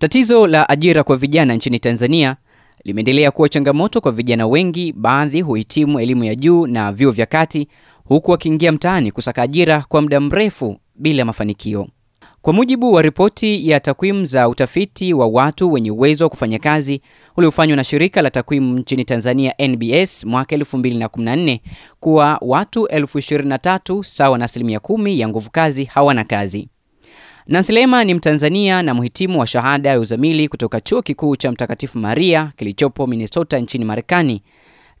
Tatizo la ajira kwa vijana nchini Tanzania limeendelea kuwa changamoto kwa vijana wengi. Baadhi huhitimu elimu ya juu na vyuo vya kati, huku wakiingia mtaani kusaka ajira kwa muda mrefu bila mafanikio. Kwa mujibu wa ripoti ya takwimu za utafiti wa watu wenye uwezo wa kufanya kazi uliofanywa na shirika la takwimu nchini Tanzania NBS mwaka 2014 kuwa watu 23 sawa na asilimia kumi ya nguvu kazi hawana kazi. Nancy ni Mtanzania na mhitimu wa shahada ya uzamili kutoka Chuo Kikuu cha Mtakatifu Maria kilichopo Minnesota nchini Marekani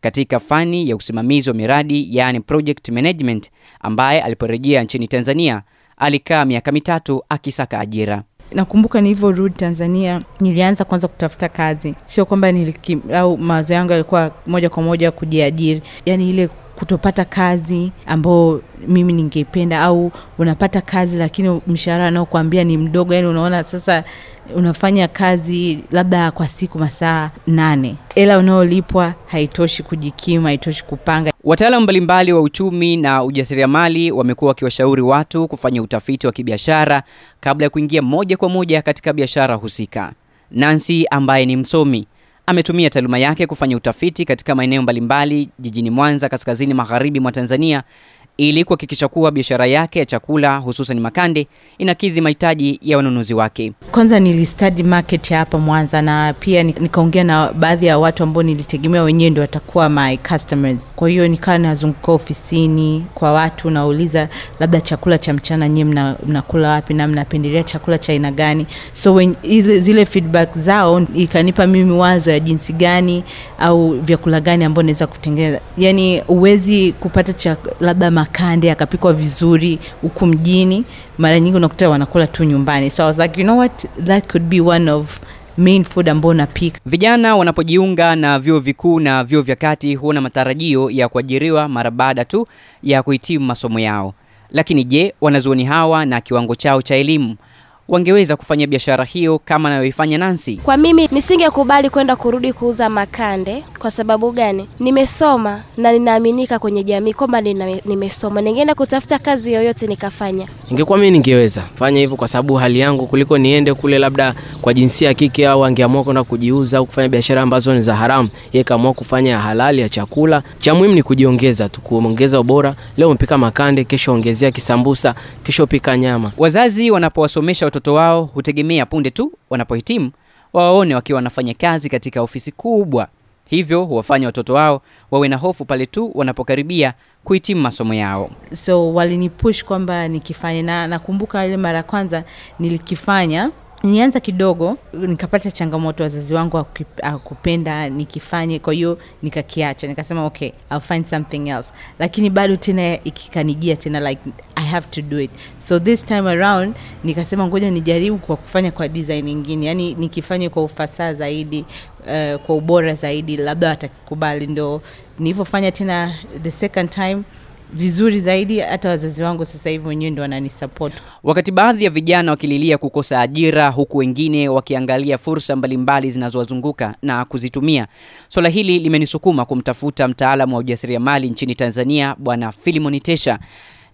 katika fani ya usimamizi wa miradi yaani project management, ambaye aliporejea nchini Tanzania alikaa miaka mitatu akisaka ajira. Nakumbuka nilivyorudi Tanzania nilianza kwanza kutafuta kazi, sio kwamba au mawazo yangu yalikuwa moja kwa moja kujiajiri, yaani ile kutopata kazi ambao mimi ningependa, au unapata kazi lakini mshahara anaokuambia ni mdogo, yani unaona sasa unafanya kazi labda kwa siku masaa nane, ela unaolipwa haitoshi kujikimu, haitoshi kupanga. Wataalamu mbalimbali wa uchumi na ujasiriamali wamekuwa wakiwashauri watu kufanya utafiti wa kibiashara kabla ya kuingia moja kwa moja katika biashara husika. Nancy ambaye ni msomi ametumia taaluma yake kufanya utafiti katika maeneo mbalimbali jijini Mwanza, kaskazini magharibi mwa Tanzania ili kuhakikisha kuwa biashara yake ya chakula hususan makande inakidhi mahitaji ya wanunuzi wake. Kwanza nilistudy market hapa Mwanza na pia nikaongea na baadhi ya watu ambao nilitegemea wenyewe ndio watakuwa my customers. Kwa hiyo nikawa nazunguka ofisini kwa watu, nauliza labda chakula cha mchana nyie mna, mnakula wapi na mnapendelea chakula cha aina gani? So when, zile feedback zao ikanipa mimi wazo ya jinsi gani au vyakula gani ambao naweza kutengeneza. Yani uwezi kupata cha labda makande akapikwa vizuri huku mjini, mara nyingi unakuta wanakula tu nyumbani. So I was like, you know what, that could be one of main food ambao napika. Vijana wanapojiunga na vyuo vikuu na vyuo vya kati huona matarajio ya kuajiriwa mara baada tu ya kuhitimu masomo yao. Lakini je, wanazuoni hawa na kiwango chao cha elimu wangeweza kufanya biashara hiyo kama anayoifanya Nancy? Kwa mimi nisingekubali kwenda kurudi kuuza makande. Kwa sababu gani? Nimesoma na ninaaminika kwenye jamii kwamba nimesoma, ningeenda kutafuta kazi yoyote nikafanya. Ingekuwa mimi ningeweza fanya hivyo kwa sababu hali yangu, kuliko niende kule labda kwa jinsia ya kike, au angeamua kwenda kujiuza au kufanya biashara ambazo ni za haramu, yeye kaamua kufanya halali ya chakula. Cha muhimu ni kujiongeza tu, kuongeza ubora. Leo umepika makande, kesho ongezea kisambusa, kesho pika nyama. Wazazi wanapowasomesha watoto wao hutegemea punde tu wanapohitimu wawaone wakiwa wanafanya kazi katika ofisi kubwa, hivyo huwafanya watoto wao wawe na hofu pale tu wanapokaribia kuhitimu masomo yao. So walinipush kwamba nikifanya, na nakumbuka ile mara ya kwanza nilikifanya nilianza kidogo, nikapata changamoto, wazazi wangu akupenda nikifanye, kwa hiyo nikakiacha, nikasema okay I'll find something else, lakini bado tena ikikanijia tena like I have to do it, so this time around nikasema ngoja nijaribu kwa kufanya kwa design ingine yani nikifanye kwa ufasaha zaidi, uh, kwa ubora zaidi, labda watakubali. Ndo nilivyofanya tena the second time vizuri zaidi. Hata wazazi wangu sasa hivi wenyewe ndo wananisupport. Wakati baadhi ya vijana wakililia kukosa ajira, huku wengine wakiangalia fursa mbalimbali zinazowazunguka na kuzitumia, swala hili limenisukuma kumtafuta mtaalamu wa ujasiriamali nchini Tanzania, Bwana filimoni Tesha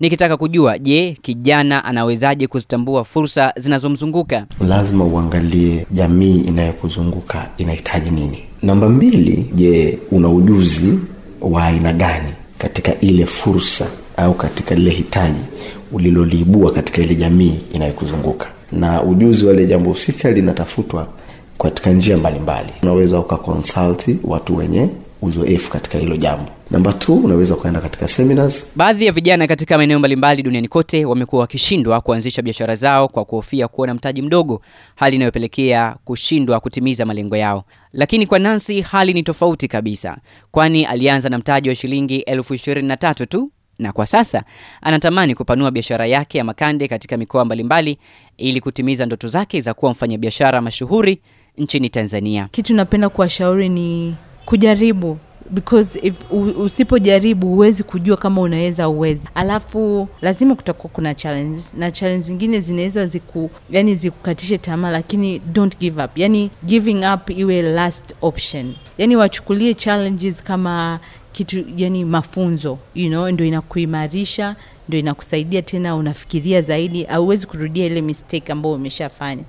nikitaka kujua, je, kijana anawezaje kuzitambua fursa zinazomzunguka? Lazima uangalie jamii inayokuzunguka inahitaji nini. Namba mbili, je, una ujuzi wa aina gani katika ile fursa au katika lile hitaji uliloliibua katika ile jamii inayokuzunguka. Na ujuzi wa ile jambo husika linatafutwa katika njia mbalimbali. Unaweza ukakonsulti watu wenye uzoefu katika hilo jambo namba t unaweza ukaenda katika seminars Baadhi ya vijana katika maeneo mbalimbali duniani kote wamekuwa wakishindwa kuanzisha biashara zao kwa kuhofia kuwa na mtaji mdogo, hali inayopelekea kushindwa kutimiza malengo yao. Lakini kwa nansi hali ni tofauti kabisa, kwani alianza na mtaji wa shilingi elfu ishirini na tatu tu na kwa sasa anatamani kupanua biashara yake ya makande katika mikoa mbalimbali ili kutimiza ndoto zake za kuwa mfanyabiashara mashuhuri nchini Tanzania. Kitu napenda kuwashauri ni kujaribu because if usipojaribu huwezi kujua kama unaweza uwezi alafu lazima kutakuwa kuna challenge. Na challenge zingine zinaweza ziku yani zikukatishe tamaa lakini don't give up. Yani giving up iwe last option. Yani wachukulie challenges kama kitu yani mafunzo you know ndo inakuimarisha ndo inakusaidia tena unafikiria zaidi. Auwezi kurudia ile mistake ambayo umeshafanya